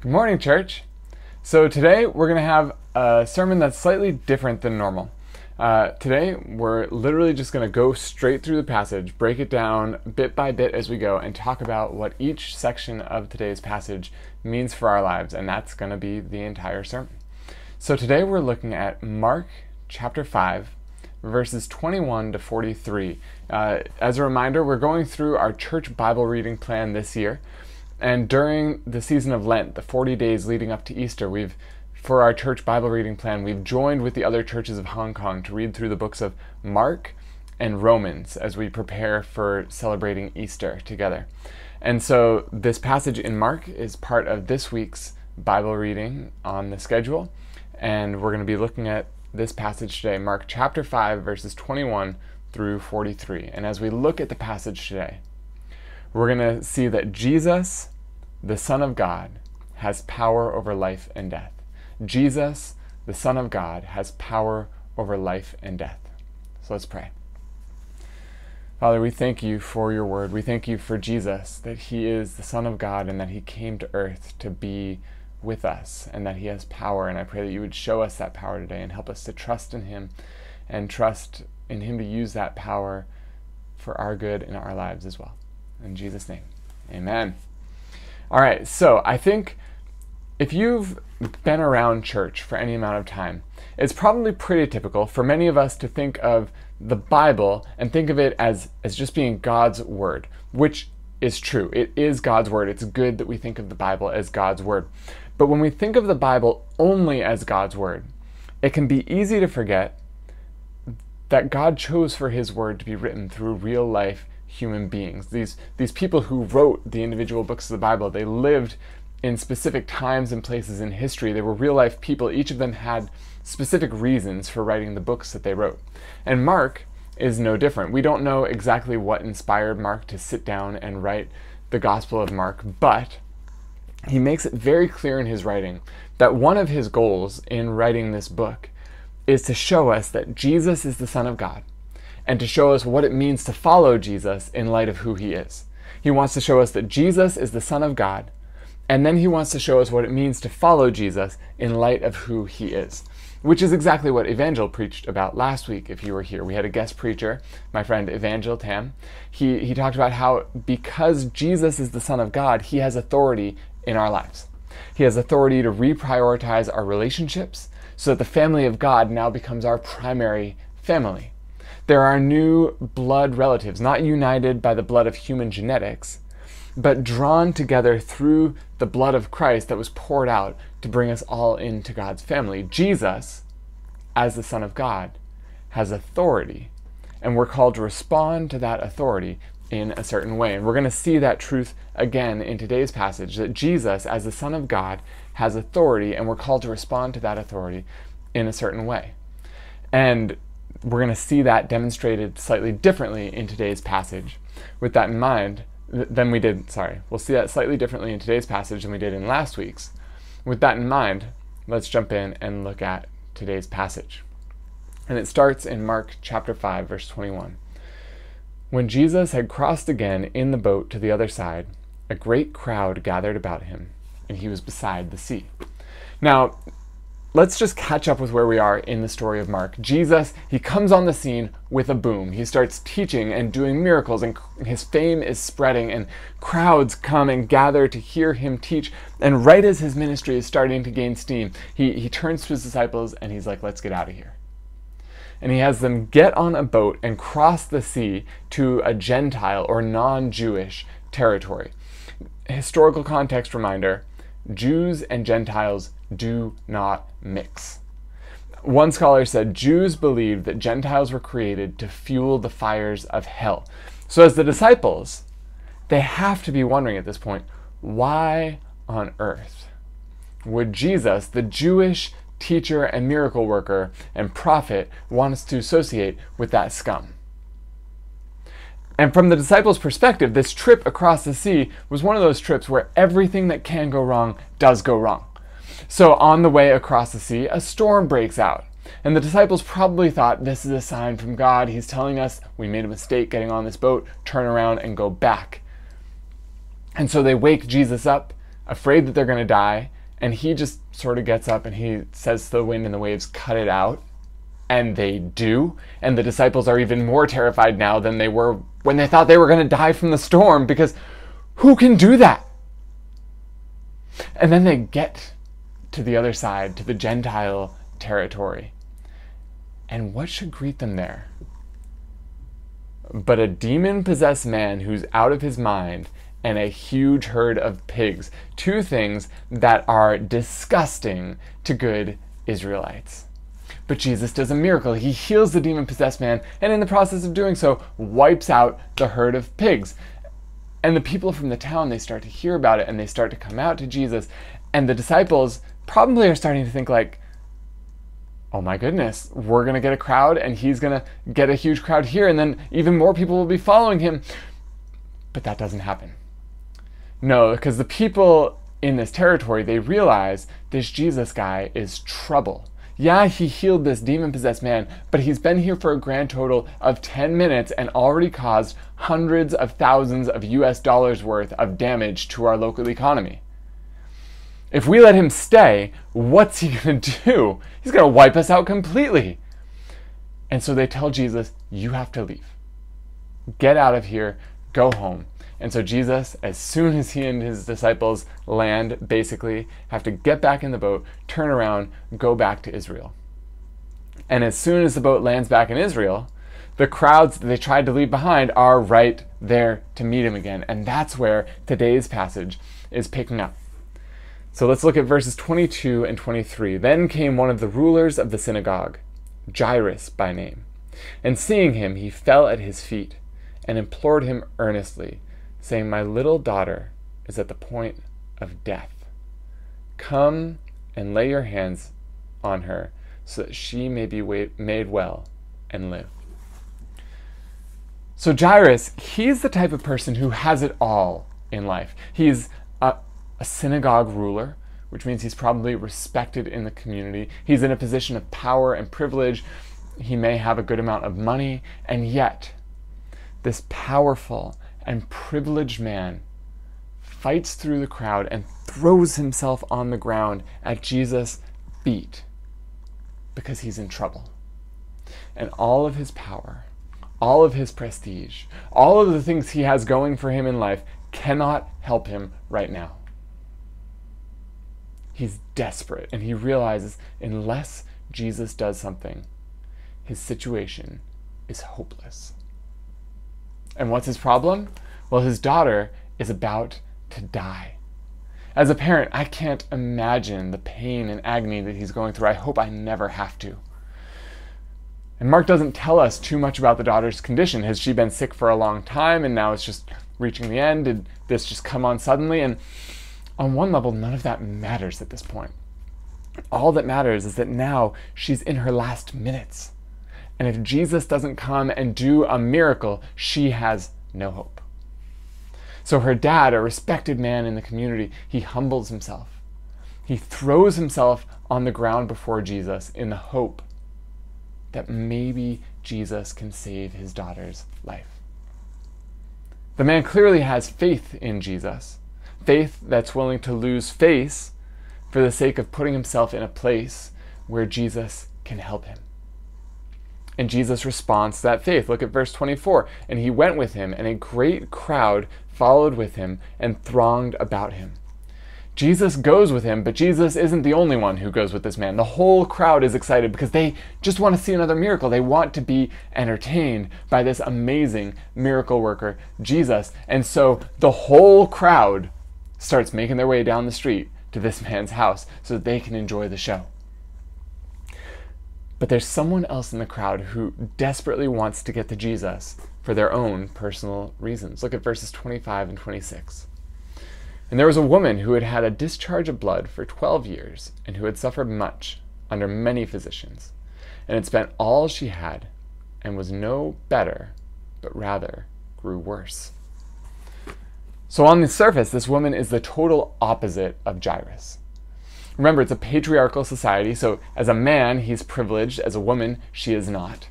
Good morning, church. So, today we're going to have a sermon that's slightly different than normal. Uh, today, we're literally just going to go straight through the passage, break it down bit by bit as we go, and talk about what each section of today's passage means for our lives, and that's going to be the entire sermon. So, today we're looking at Mark chapter 5, verses 21 to 43. Uh, as a reminder, we're going through our church Bible reading plan this year. And during the season of Lent, the 40 days leading up to Easter, we've for our church Bible reading plan, we've joined with the other churches of Hong Kong to read through the books of Mark and Romans as we prepare for celebrating Easter together. And so this passage in Mark is part of this week's Bible reading on the schedule. And we're going to be looking at this passage today, Mark chapter 5, verses 21 through 43. And as we look at the passage today, we're going to see that Jesus, the Son of God, has power over life and death. Jesus, the Son of God, has power over life and death. So let's pray. Father, we thank you for your word. We thank you for Jesus, that he is the Son of God and that he came to earth to be with us and that he has power. And I pray that you would show us that power today and help us to trust in him and trust in him to use that power for our good in our lives as well. In Jesus' name, amen. All right, so I think if you've been around church for any amount of time, it's probably pretty typical for many of us to think of the Bible and think of it as, as just being God's word, which is true. It is God's word. It's good that we think of the Bible as God's word. But when we think of the Bible only as God's word, it can be easy to forget that God chose for his word to be written through real life human beings. These, these people who wrote the individual books of the Bible, they lived in specific times and places in history. They were real life people. Each of them had specific reasons for writing the books that they wrote. And Mark is no different. We don't know exactly what inspired Mark to sit down and write the Gospel of Mark, but he makes it very clear in his writing that one of his goals in writing this book is to show us that Jesus is the Son of God and to show us what it means to follow Jesus in light of who he is. He wants to show us that Jesus is the Son of God, and then he wants to show us what it means to follow Jesus in light of who he is, which is exactly what Evangel preached about last week, if you were here. We had a guest preacher, my friend Evangel Tam. He, he talked about how because Jesus is the Son of God, he has authority in our lives. He has authority to reprioritize our relationships so that the family of God now becomes our primary family. There are new blood relatives, not united by the blood of human genetics, but drawn together through the blood of Christ that was poured out to bring us all into God's family. Jesus, as the Son of God, has authority, and we're called to respond to that authority in a certain way. And we're going to see that truth again in today's passage that Jesus, as the Son of God, has authority, and we're called to respond to that authority in a certain way. And we're going to see that demonstrated slightly differently in today's passage. With that in mind, th- than we did, sorry, we'll see that slightly differently in today's passage than we did in last week's. With that in mind, let's jump in and look at today's passage. And it starts in Mark chapter 5, verse 21. When Jesus had crossed again in the boat to the other side, a great crowd gathered about him, and he was beside the sea. Now, let's just catch up with where we are in the story of Mark. Jesus, he comes on the scene with a boom. He starts teaching and doing miracles, and his fame is spreading, and crowds come and gather to hear him teach. And right as his ministry is starting to gain steam, he, he turns to his disciples and he's like, let's get out of here. And he has them get on a boat and cross the sea to a Gentile or non Jewish territory. Historical context reminder Jews and Gentiles do not mix. One scholar said Jews believed that Gentiles were created to fuel the fires of hell. So, as the disciples, they have to be wondering at this point why on earth would Jesus, the Jewish teacher and miracle worker and prophet, want us to associate with that scum? And from the disciples' perspective, this trip across the sea was one of those trips where everything that can go wrong does go wrong. So on the way across the sea, a storm breaks out. And the disciples probably thought this is a sign from God. He's telling us we made a mistake getting on this boat, turn around and go back. And so they wake Jesus up afraid that they're going to die, and he just sort of gets up and he says to the wind and the waves, Cut it out. And they do. And the disciples are even more terrified now than they were when they thought they were going to die from the storm because who can do that? And then they get to the other side, to the Gentile territory. And what should greet them there? But a demon possessed man who's out of his mind and a huge herd of pigs. Two things that are disgusting to good Israelites. But Jesus does a miracle. He heals the demon possessed man, and in the process of doing so, wipes out the herd of pigs. And the people from the town, they start to hear about it and they start to come out to Jesus. And the disciples probably are starting to think, like, oh my goodness, we're going to get a crowd and he's going to get a huge crowd here. And then even more people will be following him. But that doesn't happen. No, because the people in this territory, they realize this Jesus guy is trouble. Yeah, he healed this demon possessed man, but he's been here for a grand total of 10 minutes and already caused hundreds of thousands of US dollars worth of damage to our local economy. If we let him stay, what's he going to do? He's going to wipe us out completely. And so they tell Jesus, You have to leave. Get out of here. Go home. And so Jesus, as soon as he and his disciples land, basically have to get back in the boat, turn around, go back to Israel. And as soon as the boat lands back in Israel, the crowds that they tried to leave behind are right there to meet him again. And that's where today's passage is picking up. So let's look at verses 22 and 23. Then came one of the rulers of the synagogue, Jairus by name. And seeing him, he fell at his feet and implored him earnestly saying, My little daughter is at the point of death. Come and lay your hands on her so that she may be made well and live. So, Jairus, he's the type of person who has it all in life. He's a, synagogue ruler, which means he's probably respected in the community. He's in a position of power and privilege. He may have a good amount of money, and yet, this powerful and privileged man fights through the crowd and throws himself on the ground at Jesus' feet because he's in trouble. And all of his power, all of his prestige, all of the things he has going for him in life cannot help him right now. He's desperate and he realizes unless Jesus does something, his situation is hopeless. And what's his problem? Well, his daughter is about to die. As a parent, I can't imagine the pain and agony that he's going through. I hope I never have to. And Mark doesn't tell us too much about the daughter's condition. Has she been sick for a long time and now it's just reaching the end? Did this just come on suddenly? And on one level, none of that matters at this point. All that matters is that now she's in her last minutes. And if Jesus doesn't come and do a miracle, she has no hope. So her dad, a respected man in the community, he humbles himself. He throws himself on the ground before Jesus in the hope that maybe Jesus can save his daughter's life. The man clearly has faith in Jesus, faith that's willing to lose face for the sake of putting himself in a place where Jesus can help him. And Jesus responds to that faith. Look at verse 24. And he went with him, and a great crowd followed with him and thronged about him. Jesus goes with him, but Jesus isn't the only one who goes with this man. The whole crowd is excited because they just want to see another miracle. They want to be entertained by this amazing miracle worker, Jesus. And so the whole crowd starts making their way down the street to this man's house so that they can enjoy the show. But there's someone else in the crowd who desperately wants to get to Jesus for their own personal reasons. Look at verses 25 and 26. And there was a woman who had had a discharge of blood for 12 years and who had suffered much under many physicians and had spent all she had and was no better, but rather grew worse. So, on the surface, this woman is the total opposite of Jairus. Remember, it's a patriarchal society, so as a man, he's privileged. As a woman, she is not.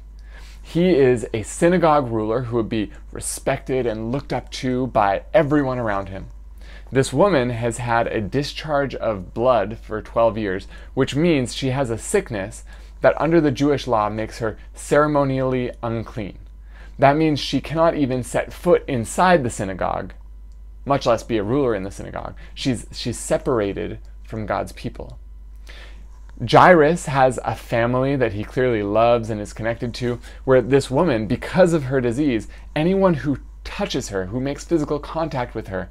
He is a synagogue ruler who would be respected and looked up to by everyone around him. This woman has had a discharge of blood for 12 years, which means she has a sickness that under the Jewish law makes her ceremonially unclean. That means she cannot even set foot inside the synagogue, much less be a ruler in the synagogue. She's, she's separated from God's people. Jairus has a family that he clearly loves and is connected to, where this woman, because of her disease, anyone who touches her, who makes physical contact with her,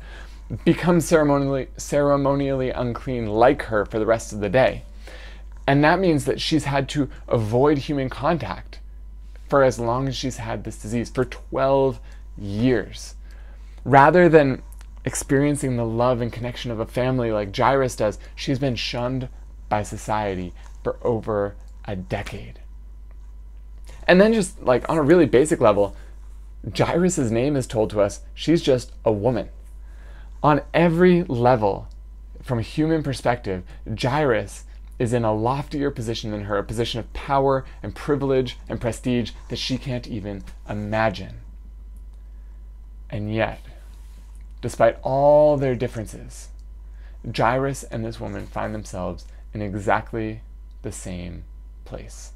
becomes ceremonially, ceremonially unclean like her for the rest of the day. And that means that she's had to avoid human contact for as long as she's had this disease, for 12 years. Rather than experiencing the love and connection of a family like Jairus does, she's been shunned by society for over a decade. And then, just like on a really basic level, Jairus' name is told to us she's just a woman. On every level, from a human perspective, Jairus is in a loftier position than her, a position of power and privilege and prestige that she can't even imagine. And yet, despite all their differences, Jairus and this woman find themselves in exactly the same place.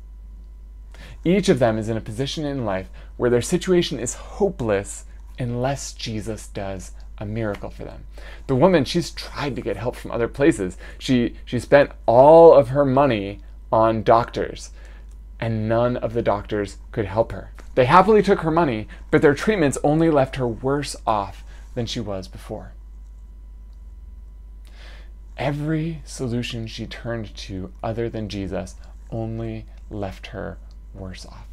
Each of them is in a position in life where their situation is hopeless unless Jesus does a miracle for them. The woman, she's tried to get help from other places. She she spent all of her money on doctors, and none of the doctors could help her. They happily took her money, but their treatments only left her worse off than she was before. Every solution she turned to other than Jesus only left her worse off.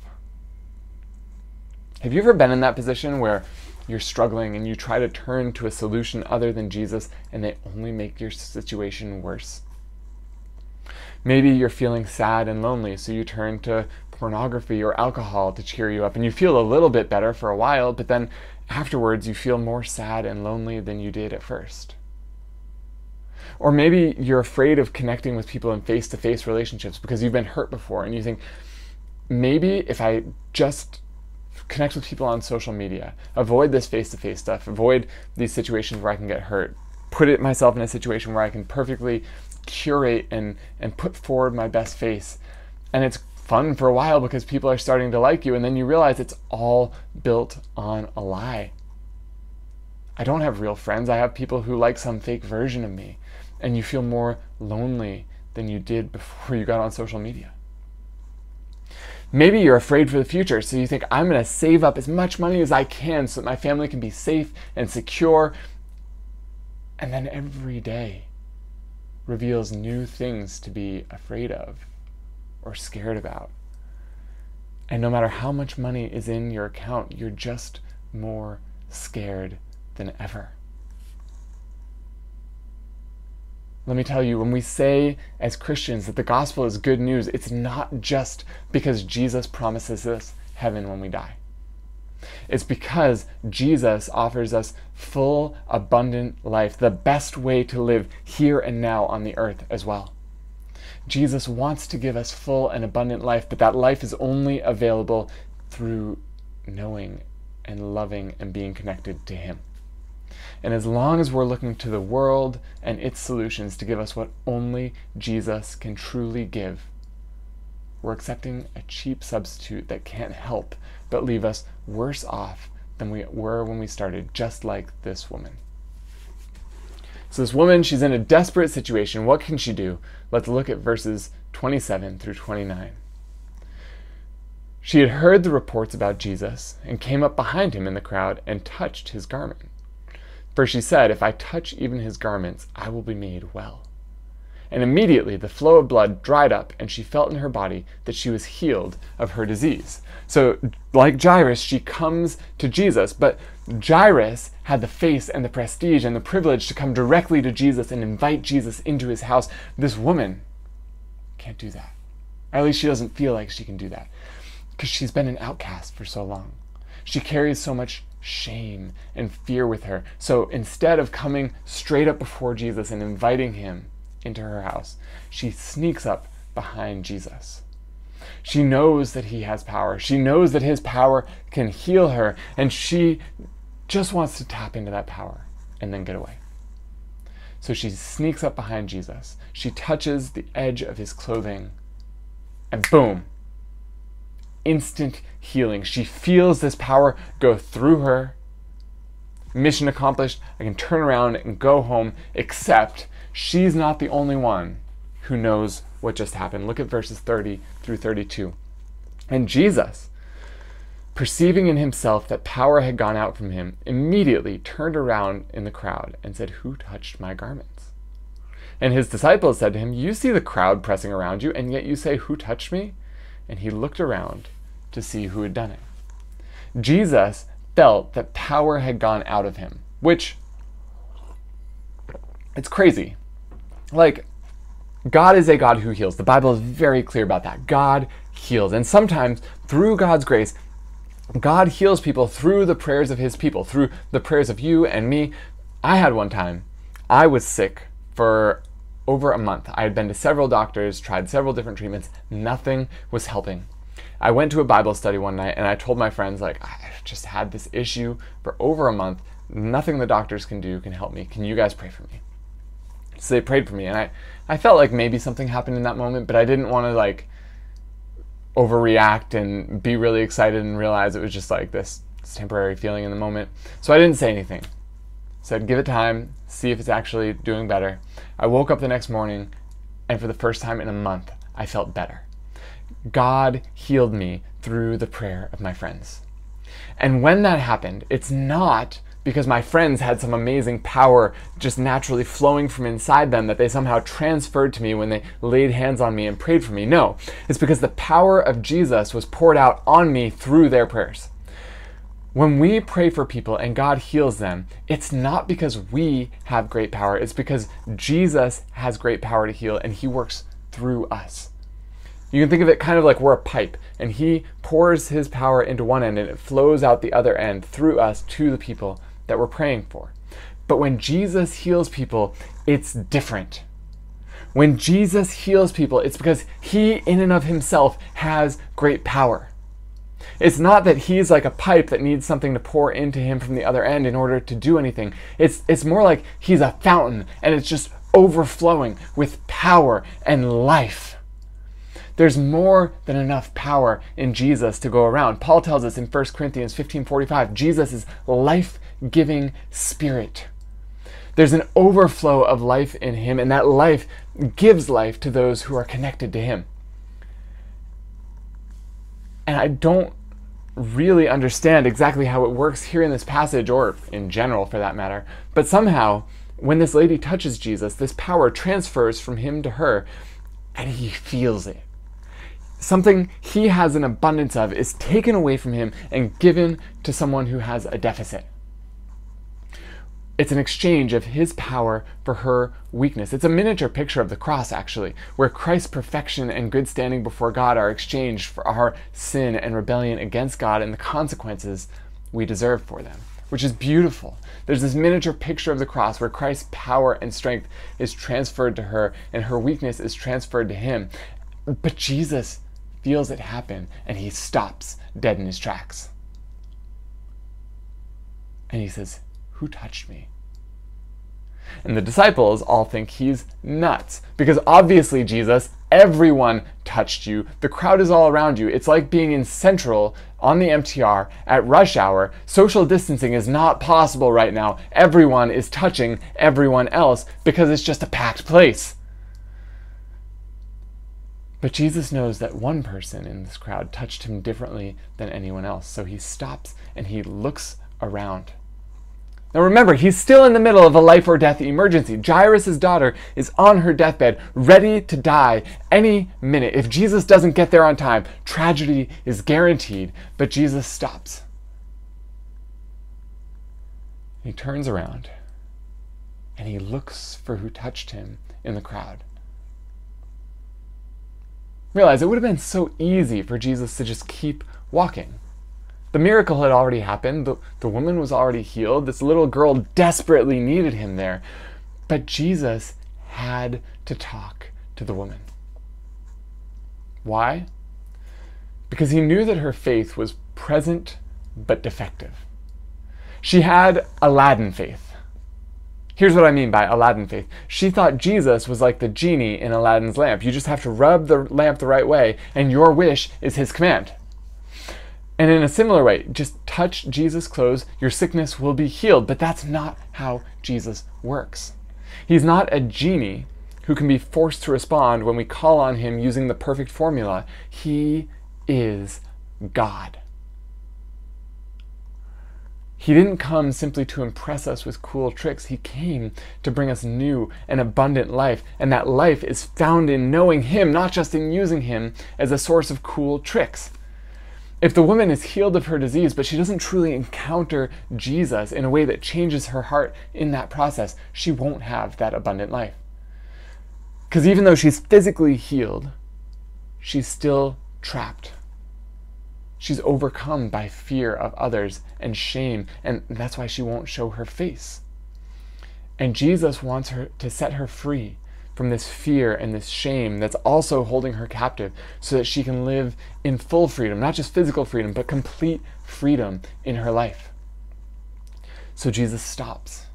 Have you ever been in that position where you're struggling and you try to turn to a solution other than Jesus and they only make your situation worse? Maybe you're feeling sad and lonely, so you turn to pornography or alcohol to cheer you up, and you feel a little bit better for a while, but then afterwards you feel more sad and lonely than you did at first. Or maybe you're afraid of connecting with people in face to face relationships because you've been hurt before and you think, maybe if I just connect with people on social media, avoid this face to face stuff, avoid these situations where I can get hurt, put it myself in a situation where I can perfectly curate and, and put forward my best face. And it's fun for a while because people are starting to like you, and then you realize it's all built on a lie. I don't have real friends. I have people who like some fake version of me. And you feel more lonely than you did before you got on social media. Maybe you're afraid for the future, so you think, I'm going to save up as much money as I can so that my family can be safe and secure. And then every day reveals new things to be afraid of or scared about. And no matter how much money is in your account, you're just more scared than ever. Let me tell you, when we say as Christians that the gospel is good news, it's not just because Jesus promises us heaven when we die. It's because Jesus offers us full, abundant life, the best way to live here and now on the earth as well. Jesus wants to give us full and abundant life, but that life is only available through knowing and loving and being connected to Him. And as long as we're looking to the world and its solutions to give us what only Jesus can truly give, we're accepting a cheap substitute that can't help but leave us worse off than we were when we started, just like this woman. So, this woman, she's in a desperate situation. What can she do? Let's look at verses 27 through 29. She had heard the reports about Jesus and came up behind him in the crowd and touched his garment. For she said, If I touch even his garments, I will be made well. And immediately the flow of blood dried up, and she felt in her body that she was healed of her disease. So, like Jairus, she comes to Jesus, but Jairus had the face and the prestige and the privilege to come directly to Jesus and invite Jesus into his house. This woman can't do that. At least she doesn't feel like she can do that because she's been an outcast for so long. She carries so much shame and fear with her. So instead of coming straight up before Jesus and inviting him into her house, she sneaks up behind Jesus. She knows that he has power. She knows that his power can heal her, and she just wants to tap into that power and then get away. So she sneaks up behind Jesus. She touches the edge of his clothing, and boom, instant healing. She feels this power go through her. Mission accomplished. I can turn around and go home, except she's not the only one who knows what just happened. Look at verses 30 through 32. And Jesus, perceiving in himself that power had gone out from him, immediately turned around in the crowd and said, Who touched my garments? And his disciples said to him, You see the crowd pressing around you, and yet you say, Who touched me? And he looked around to see who had done it. Jesus felt that power had gone out of him, which it's crazy. Like, God is a God who heals. The Bible is very clear about that. God heals. And sometimes, through God's grace, God heals people through the prayers of his people, through the prayers of you and me. I had one time, I was sick for over a month. I had been to several doctors, tried several different treatments, nothing was helping. I went to a Bible study one night and I told my friends, like, I've just had this issue for over a month. Nothing the doctors can do can help me. Can you guys pray for me? So they prayed for me, and I, I felt like maybe something happened in that moment, but I didn't want to like overreact and be really excited and realize it was just like this, temporary feeling in the moment. So I didn't say anything. Said, give it time, see if it's actually doing better. I woke up the next morning, and for the first time in a month, I felt better. God healed me through the prayer of my friends. And when that happened, it's not because my friends had some amazing power just naturally flowing from inside them that they somehow transferred to me when they laid hands on me and prayed for me. No, it's because the power of Jesus was poured out on me through their prayers. When we pray for people and God heals them, it's not because we have great power, it's because Jesus has great power to heal and he works through us. You can think of it kind of like we're a pipe, and He pours His power into one end and it flows out the other end through us to the people that we're praying for. But when Jesus heals people, it's different. When Jesus heals people, it's because He, in and of Himself, has great power. It's not that he's like a pipe that needs something to pour into him from the other end in order to do anything. It's, it's more like he's a fountain and it's just overflowing with power and life. There's more than enough power in Jesus to go around. Paul tells us in 1 Corinthians 15:45, Jesus is life-giving spirit. There's an overflow of life in him and that life gives life to those who are connected to him. And I don't really understand exactly how it works here in this passage or in general for that matter, but somehow when this lady touches Jesus, this power transfers from him to her and he feels it something he has an abundance of is taken away from him and given to someone who has a deficit. It's an exchange of his power for her weakness. It's a miniature picture of the cross, actually, where Christ's perfection and good standing before God are exchanged for our sin and rebellion against God and the consequences we deserve for them, which is beautiful. There's this miniature picture of the cross where Christ's power and strength is transferred to her and her weakness is transferred to him. But Jesus feels it happen and he stops dead in his tracks. And he says, Who touched me? And the disciples all think he's nuts because obviously, Jesus, everyone touched you. The crowd is all around you. It's like being in Central on the MTR at rush hour. Social distancing is not possible right now. Everyone is touching everyone else because it's just a packed place. But Jesus knows that one person in this crowd touched him differently than anyone else, so he stops and he looks around. Now remember, he's still in the middle of a life or death emergency. Jairus' daughter is on her deathbed, ready to die any minute. If Jesus doesn't get there on time, tragedy is guaranteed. But Jesus stops. He turns around and he looks for who touched him in the crowd. Realize it would have been so easy for Jesus to just keep walking. The miracle had already happened. The, the woman was already healed. This little girl desperately needed him there. But Jesus had to talk to the woman. Why? Because he knew that her faith was present but defective. She had Aladdin faith. Here's what I mean by Aladdin faith. She thought Jesus was like the genie in Aladdin's lamp. You just have to rub the lamp the right way, and your wish is his command. And in a similar way, just touch Jesus' clothes, your sickness will be healed. But that's not how Jesus works. He's not a genie who can be forced to respond when we call on him using the perfect formula. He is God. He didn't come simply to impress us with cool tricks. He came to bring us new and abundant life. And that life is found in knowing Him, not just in using Him as a source of cool tricks. If the woman is healed of her disease, but she doesn't truly encounter Jesus in a way that changes her heart in that process, she won't have that abundant life. Because even though she's physically healed, she's still trapped. She's overcome by fear of others and shame, and that's why she won't show her face. And Jesus wants her to set her free from this fear and this shame that's also holding her captive so that she can live in full freedom, not just physical freedom, but complete freedom in her life. So Jesus stops.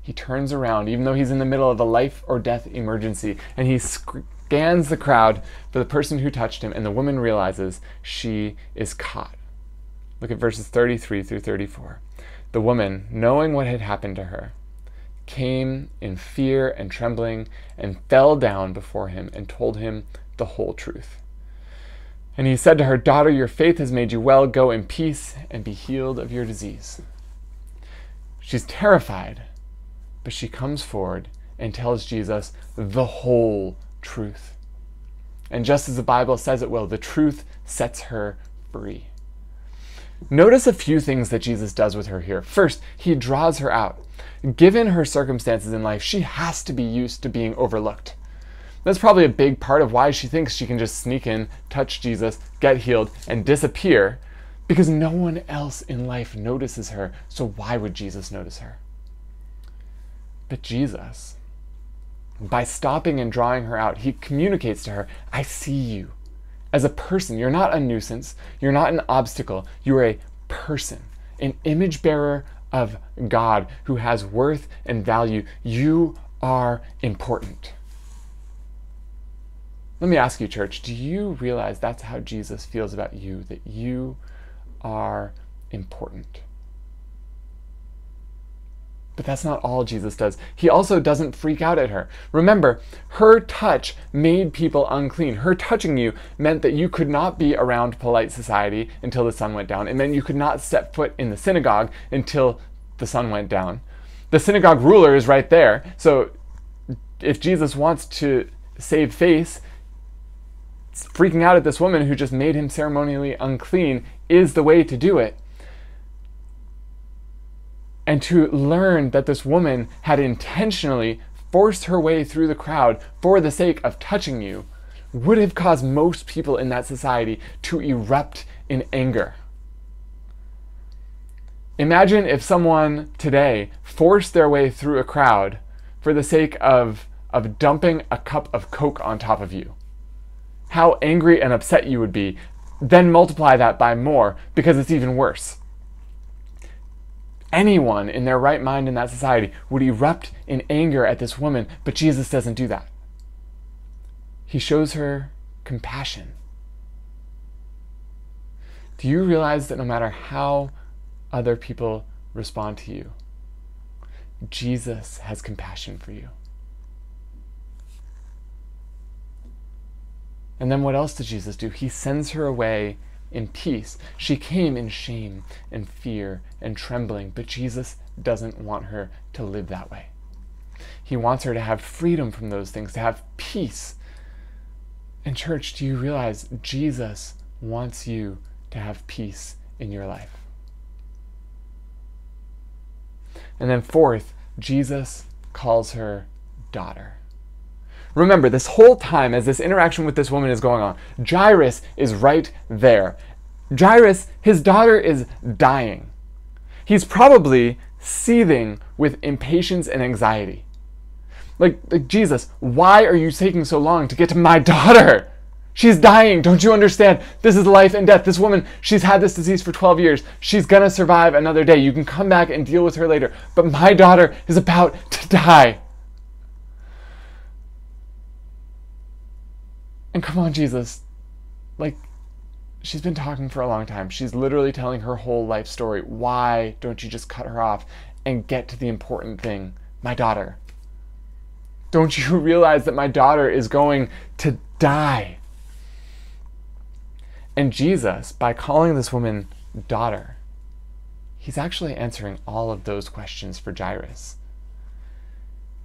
He turns around, even though he's in the middle of a life or death emergency, and he scans the crowd for the person who touched him, and the woman realizes she is caught. Look at verses 33 through 34. The woman, knowing what had happened to her, came in fear and trembling and fell down before him and told him the whole truth. And he said to her, Daughter, your faith has made you well. Go in peace and be healed of your disease. She's terrified, but she comes forward and tells Jesus the whole truth. And just as the Bible says it will, the truth sets her free. Notice a few things that Jesus does with her here. First, he draws her out. Given her circumstances in life, she has to be used to being overlooked. That's probably a big part of why she thinks she can just sneak in, touch Jesus, get healed, and disappear because no one else in life notices her. So why would Jesus notice her? But Jesus, by stopping and drawing her out, he communicates to her, I see you. As a person, you're not a nuisance, you're not an obstacle, you are a person, an image bearer of God who has worth and value. You are important. Let me ask you, church, do you realize that's how Jesus feels about you? That you are important? But that's not all Jesus does. He also doesn't freak out at her. Remember, her touch made people unclean. Her touching you meant that you could not be around polite society until the sun went down. It meant you could not step foot in the synagogue until the sun went down. The synagogue ruler is right there. So if Jesus wants to save face, freaking out at this woman who just made him ceremonially unclean is the way to do it and to learn that this woman had intentionally forced her way through the crowd for the sake of touching you would have caused most people in that society to erupt in anger. Imagine if someone today forced their way through a crowd for the sake of, of dumping a cup of Coke on top of you. How angry and upset you would be. Then multiply that by more because it's even worse anyone in their right mind in that society would erupt in anger at this woman, but Jesus doesn't do that. He shows her compassion. Do you realize that no matter how other people respond to you, Jesus has compassion for you? And then what else did Jesus do? He sends her away in peace. She came in shame and fear and trembling, but Jesus doesn't want her to live that way. He wants her to have freedom from those things, to have peace. And, church, do you realize Jesus wants you to have peace in your life? And then, fourth, Jesus calls her daughter. Remember, this whole time as this interaction with this woman is going on, Jairus is right there. Jairus, his daughter is dying. He's probably seething with impatience and anxiety. Like, like, Jesus, why are you taking so long to get to my daughter? She's dying. Don't you understand? This is life and death. This woman, she's had this disease for 12 years. She's going to survive another day. You can come back and deal with her later. But my daughter is about to die. And come on, Jesus. Like, she's been talking for a long time. She's literally telling her whole life story. Why don't you just cut her off and get to the important thing? My daughter. Don't you realize that my daughter is going to die? And Jesus, by calling this woman daughter, he's actually answering all of those questions for Jairus.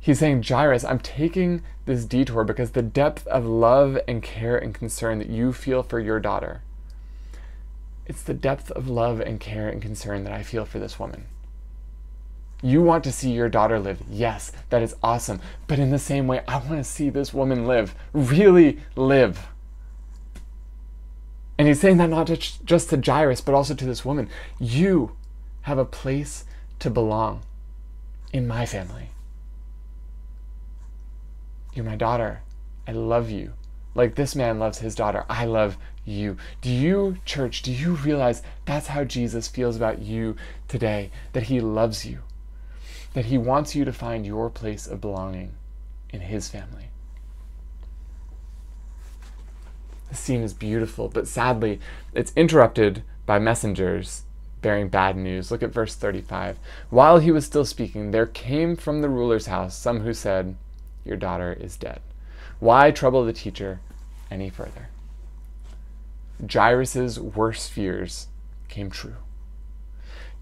He's saying, Jairus, I'm taking this detour because the depth of love and care and concern that you feel for your daughter, it's the depth of love and care and concern that I feel for this woman. You want to see your daughter live. Yes, that is awesome. But in the same way, I want to see this woman live, really live. And he's saying that not just to Jairus, but also to this woman. You have a place to belong in my family. You're my daughter. I love you. Like this man loves his daughter. I love you. Do you, church, do you realize that's how Jesus feels about you today? That he loves you. That he wants you to find your place of belonging in his family. The scene is beautiful, but sadly, it's interrupted by messengers bearing bad news. Look at verse 35. While he was still speaking, there came from the ruler's house some who said, Your daughter is dead. Why trouble the teacher any further? Jairus' worst fears came true.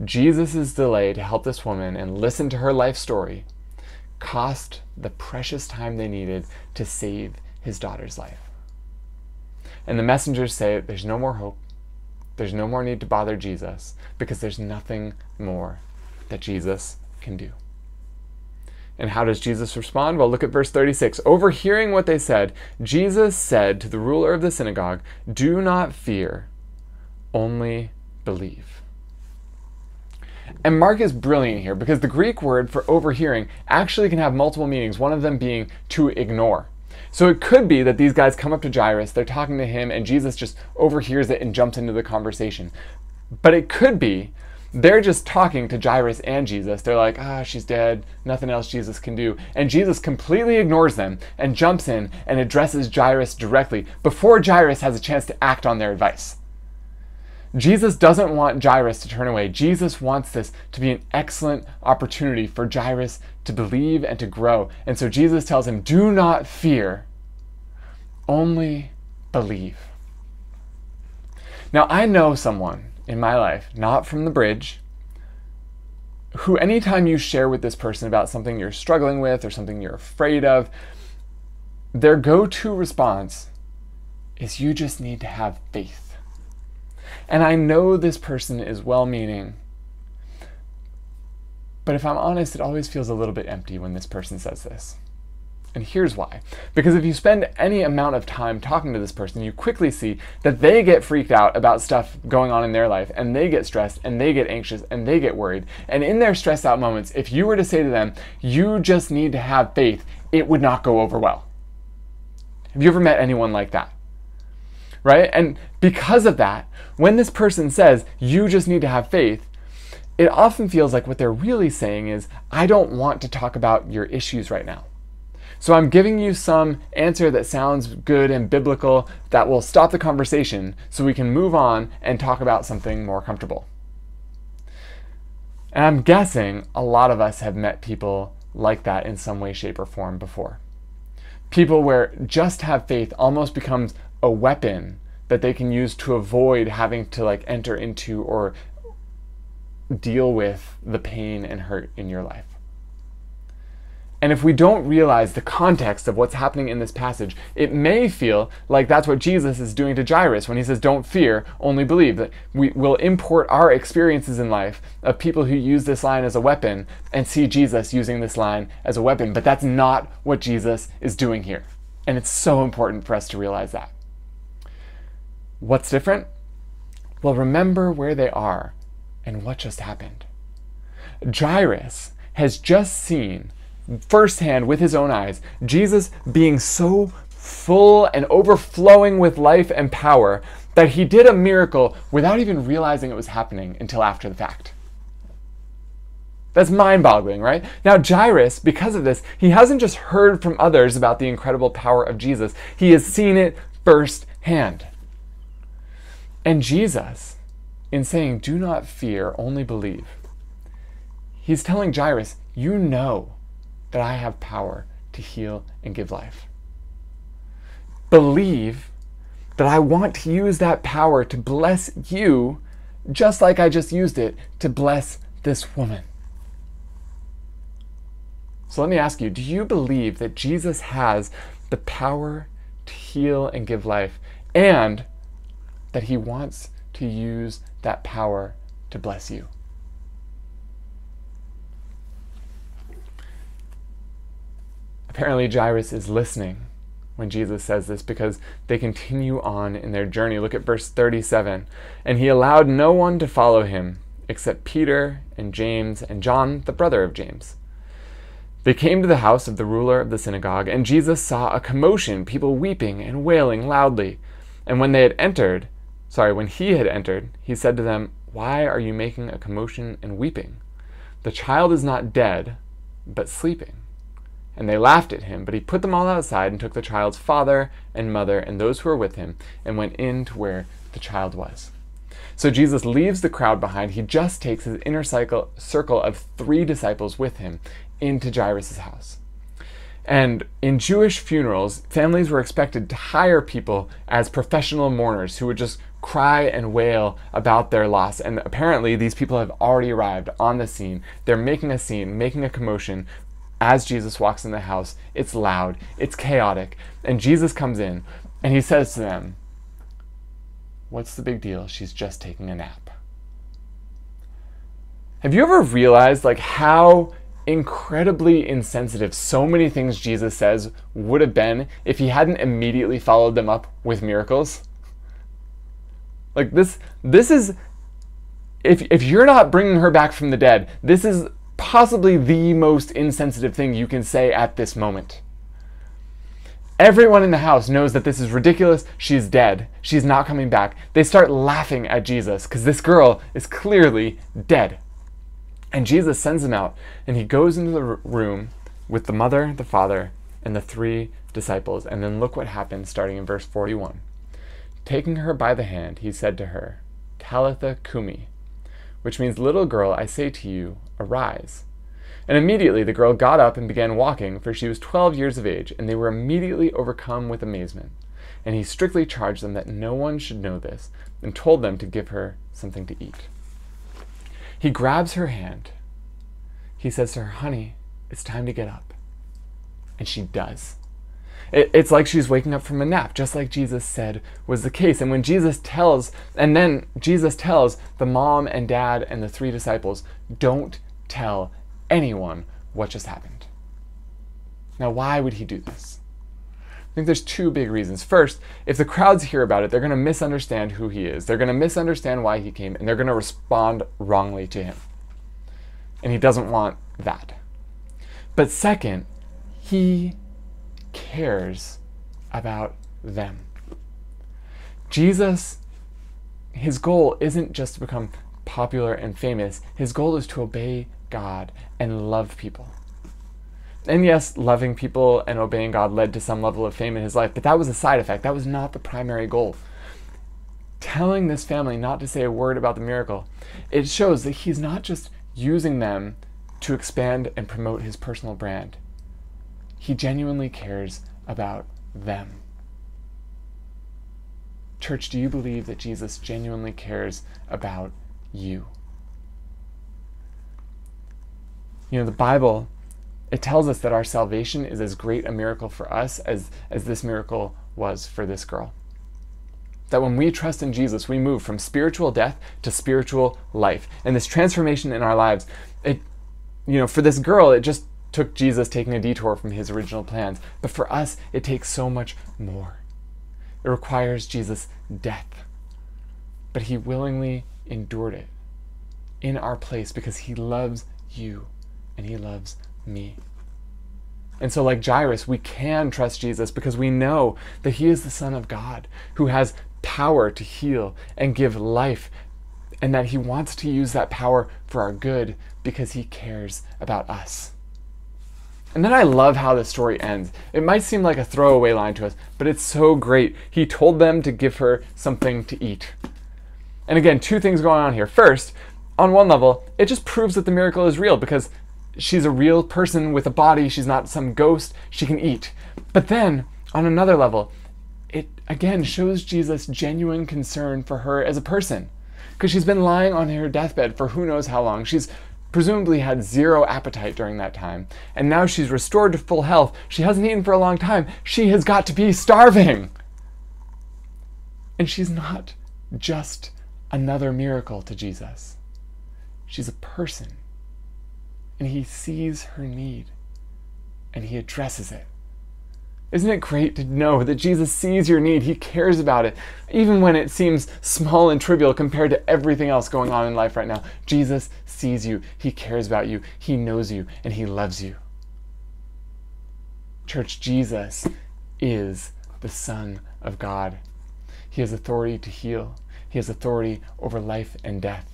Jesus' delay to help this woman and listen to her life story cost the precious time they needed to save his daughter's life. And the messengers say there's no more hope. There's no more need to bother Jesus because there's nothing more that Jesus can do. And how does Jesus respond? Well, look at verse 36. Overhearing what they said, Jesus said to the ruler of the synagogue, Do not fear, only believe. And Mark is brilliant here because the Greek word for overhearing actually can have multiple meanings, one of them being to ignore. So it could be that these guys come up to Jairus, they're talking to him, and Jesus just overhears it and jumps into the conversation. But it could be they're just talking to Jairus and Jesus. They're like, ah, she's dead, nothing else Jesus can do. And Jesus completely ignores them and jumps in and addresses Jairus directly before Jairus has a chance to act on their advice. Jesus doesn't want Jairus to turn away. Jesus wants this to be an excellent opportunity for Jairus to believe and to grow. And so Jesus tells him, Do not fear, only believe. Now, I know someone in my life, not from the bridge, who anytime you share with this person about something you're struggling with or something you're afraid of, their go to response is you just need to have faith. And I know this person is well meaning. But if I'm honest, it always feels a little bit empty when this person says this. And here's why. Because if you spend any amount of time talking to this person, you quickly see that they get freaked out about stuff going on in their life, and they get stressed, and they get anxious, and they get worried. And in their stressed out moments, if you were to say to them, you just need to have faith, it would not go over well. Have you ever met anyone like that? Right? And because of that, when this person says, you just need to have faith, it often feels like what they're really saying is, I don't want to talk about your issues right now. So I'm giving you some answer that sounds good and biblical that will stop the conversation so we can move on and talk about something more comfortable. And I'm guessing a lot of us have met people like that in some way, shape, or form before. People where just have faith almost becomes a weapon that they can use to avoid having to like enter into or deal with the pain and hurt in your life. And if we don't realize the context of what's happening in this passage, it may feel like that's what Jesus is doing to Jairus when he says, Don't fear, only believe. That we will import our experiences in life of people who use this line as a weapon and see Jesus using this line as a weapon. But that's not what Jesus is doing here. And it's so important for us to realize that. What's different? Well, remember where they are and what just happened. Jairus has just seen firsthand with his own eyes Jesus being so full and overflowing with life and power, that he did a miracle without even realizing it was happening until after the fact. That's mind boggling, right? Now, Jairus, because of this, he hasn't just heard from others about the incredible power of Jesus, he has seen it firsthand. And Jesus, in saying, Do not fear, only believe, he's telling Jairus, You know that I have power to heal and give life. Believe that I want to use that power to bless you just like I just used it to bless this woman. So let me ask you do you believe that Jesus has the power to heal and give life and that he wants to use that power to bless you? Apparently, Jairus is listening when Jesus says this because they continue on in their journey. Look at verse 37. And he allowed no one to follow him except Peter and James and John, the brother of James. They came to the house of the ruler of the synagogue, and Jesus saw a commotion, people weeping and wailing loudly. And when they had entered, sorry, when he had entered, he said to them, Why are you making a commotion and weeping? The child is not dead, but sleeping. And they laughed at him, but he put them all outside and took the child's father and mother and those who were with him and went in to where the child was. So Jesus leaves the crowd behind. He just takes his inner cycle, circle of three disciples with him into Jairus' house. And in Jewish funerals, families were expected to hire people as professional mourners who would just cry and wail about their loss. And apparently, these people have already arrived on the scene. They're making a scene, making a commotion, as Jesus walks in the house, it's loud, it's chaotic, and Jesus comes in and he says to them, What's the big deal? She's just taking a nap. Have you ever realized like how incredibly insensitive so many things Jesus says would have been if he hadn't immediately followed them up with miracles? Like this this is if if you're not bringing her back from the dead, this is possibly the most insensitive thing you can say at this moment. Everyone in the house knows that this is ridiculous. She's dead. She's not coming back. They start laughing at Jesus because this girl is clearly dead. And Jesus sends him out, and he goes into the room with the mother, the father, and the three disciples. And then look what happens starting in verse 41. Taking her by the hand, he said to her, Talitha cumi, which means, Little girl, I say to you, arise. And immediately the girl got up and began walking, for she was twelve years of age, and they were immediately overcome with amazement. And he strictly charged them that no one should know this, and told them to give her something to eat. He grabs her hand. He says to her, Honey, it's time to get up. And she does. It, it's like she's waking up from a nap, just like Jesus said was the case. And when Jesus tells, and then Jesus tells the mom and dad and the three disciples, don't tell anyone what just happened. Now, why would he do this? I think there's two big reasons. First, if the crowds hear about it, they're going to misunderstand who he is. They're going to misunderstand why he came, and they're going to respond wrongly to him. And he doesn't want that. But second, he cares about them. Jesus, his goal isn't just to become popular and famous. His goal is to obey God and love people. And yes, loving people and obeying God led to some level of fame in his life, but that was a side effect. That was not the primary goal. Telling this family not to say a word about the miracle, it shows that he's not just using them to expand and promote his personal brand. He genuinely cares about them. Church, do you believe that Jesus genuinely cares about you? You know, the Bible, it tells us that our salvation is as great a miracle for us as, as this miracle was for this girl. That when we trust in Jesus, we move from spiritual death to spiritual life. And this transformation in our lives, it, you know, for this girl, it just took Jesus taking a detour from his original plans. But for us, it takes so much more. It requires Jesus' death. But he willingly endured it in our place because he loves you and he loves me. And so, like Jairus, we can trust Jesus because we know that he is the Son of God who has power to heal and give life, and that he wants to use that power for our good because he cares about us. And then I love how the story ends. It might seem like a throwaway line to us, but it's so great. He told them to give her something to eat. And again, two things going on here. First, on one level, it just proves that the miracle is real because she's a real person with a body. She's not some ghost. She can eat. But then, on another level, it again shows Jesus' genuine concern for her as a person. Because she's been lying on her deathbed for who knows how long. She's presumably had zero appetite during that time. And now she's restored to full health. She hasn't eaten for a long time. She has got to be starving. And she's not just another miracle to Jesus, she's a person. And he sees her need and he addresses it. Isn't it great to know that Jesus sees your need? He cares about it, even when it seems small and trivial compared to everything else going on in life right now. Jesus sees you, He cares about you, He knows you, and He loves you. Church, Jesus is the Son of God. He has authority to heal, He has authority over life and death.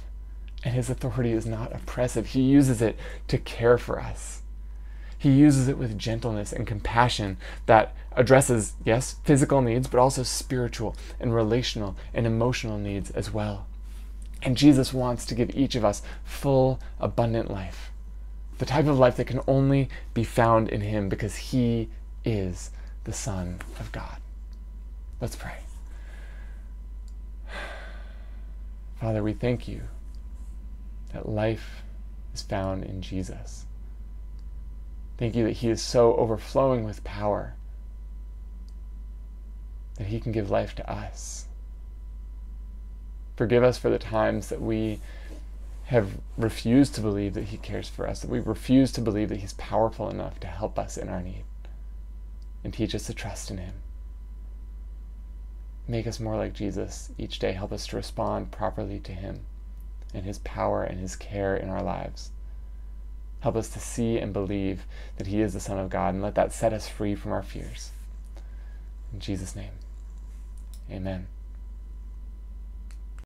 And His authority is not oppressive, He uses it to care for us. He uses it with gentleness and compassion that addresses, yes, physical needs, but also spiritual and relational and emotional needs as well. And Jesus wants to give each of us full, abundant life. The type of life that can only be found in Him because He is the Son of God. Let's pray. Father, we thank you that life is found in Jesus. Thank you that He is so overflowing with power that He can give life to us. Forgive us for the times that we have refused to believe that He cares for us, that we refuse to believe that He's powerful enough to help us in our need. And teach us to trust in Him. Make us more like Jesus each day. Help us to respond properly to Him and His power and His care in our lives. Help us to see and believe that He is the Son of God, and let that set us free from our fears. In Jesus' name, amen.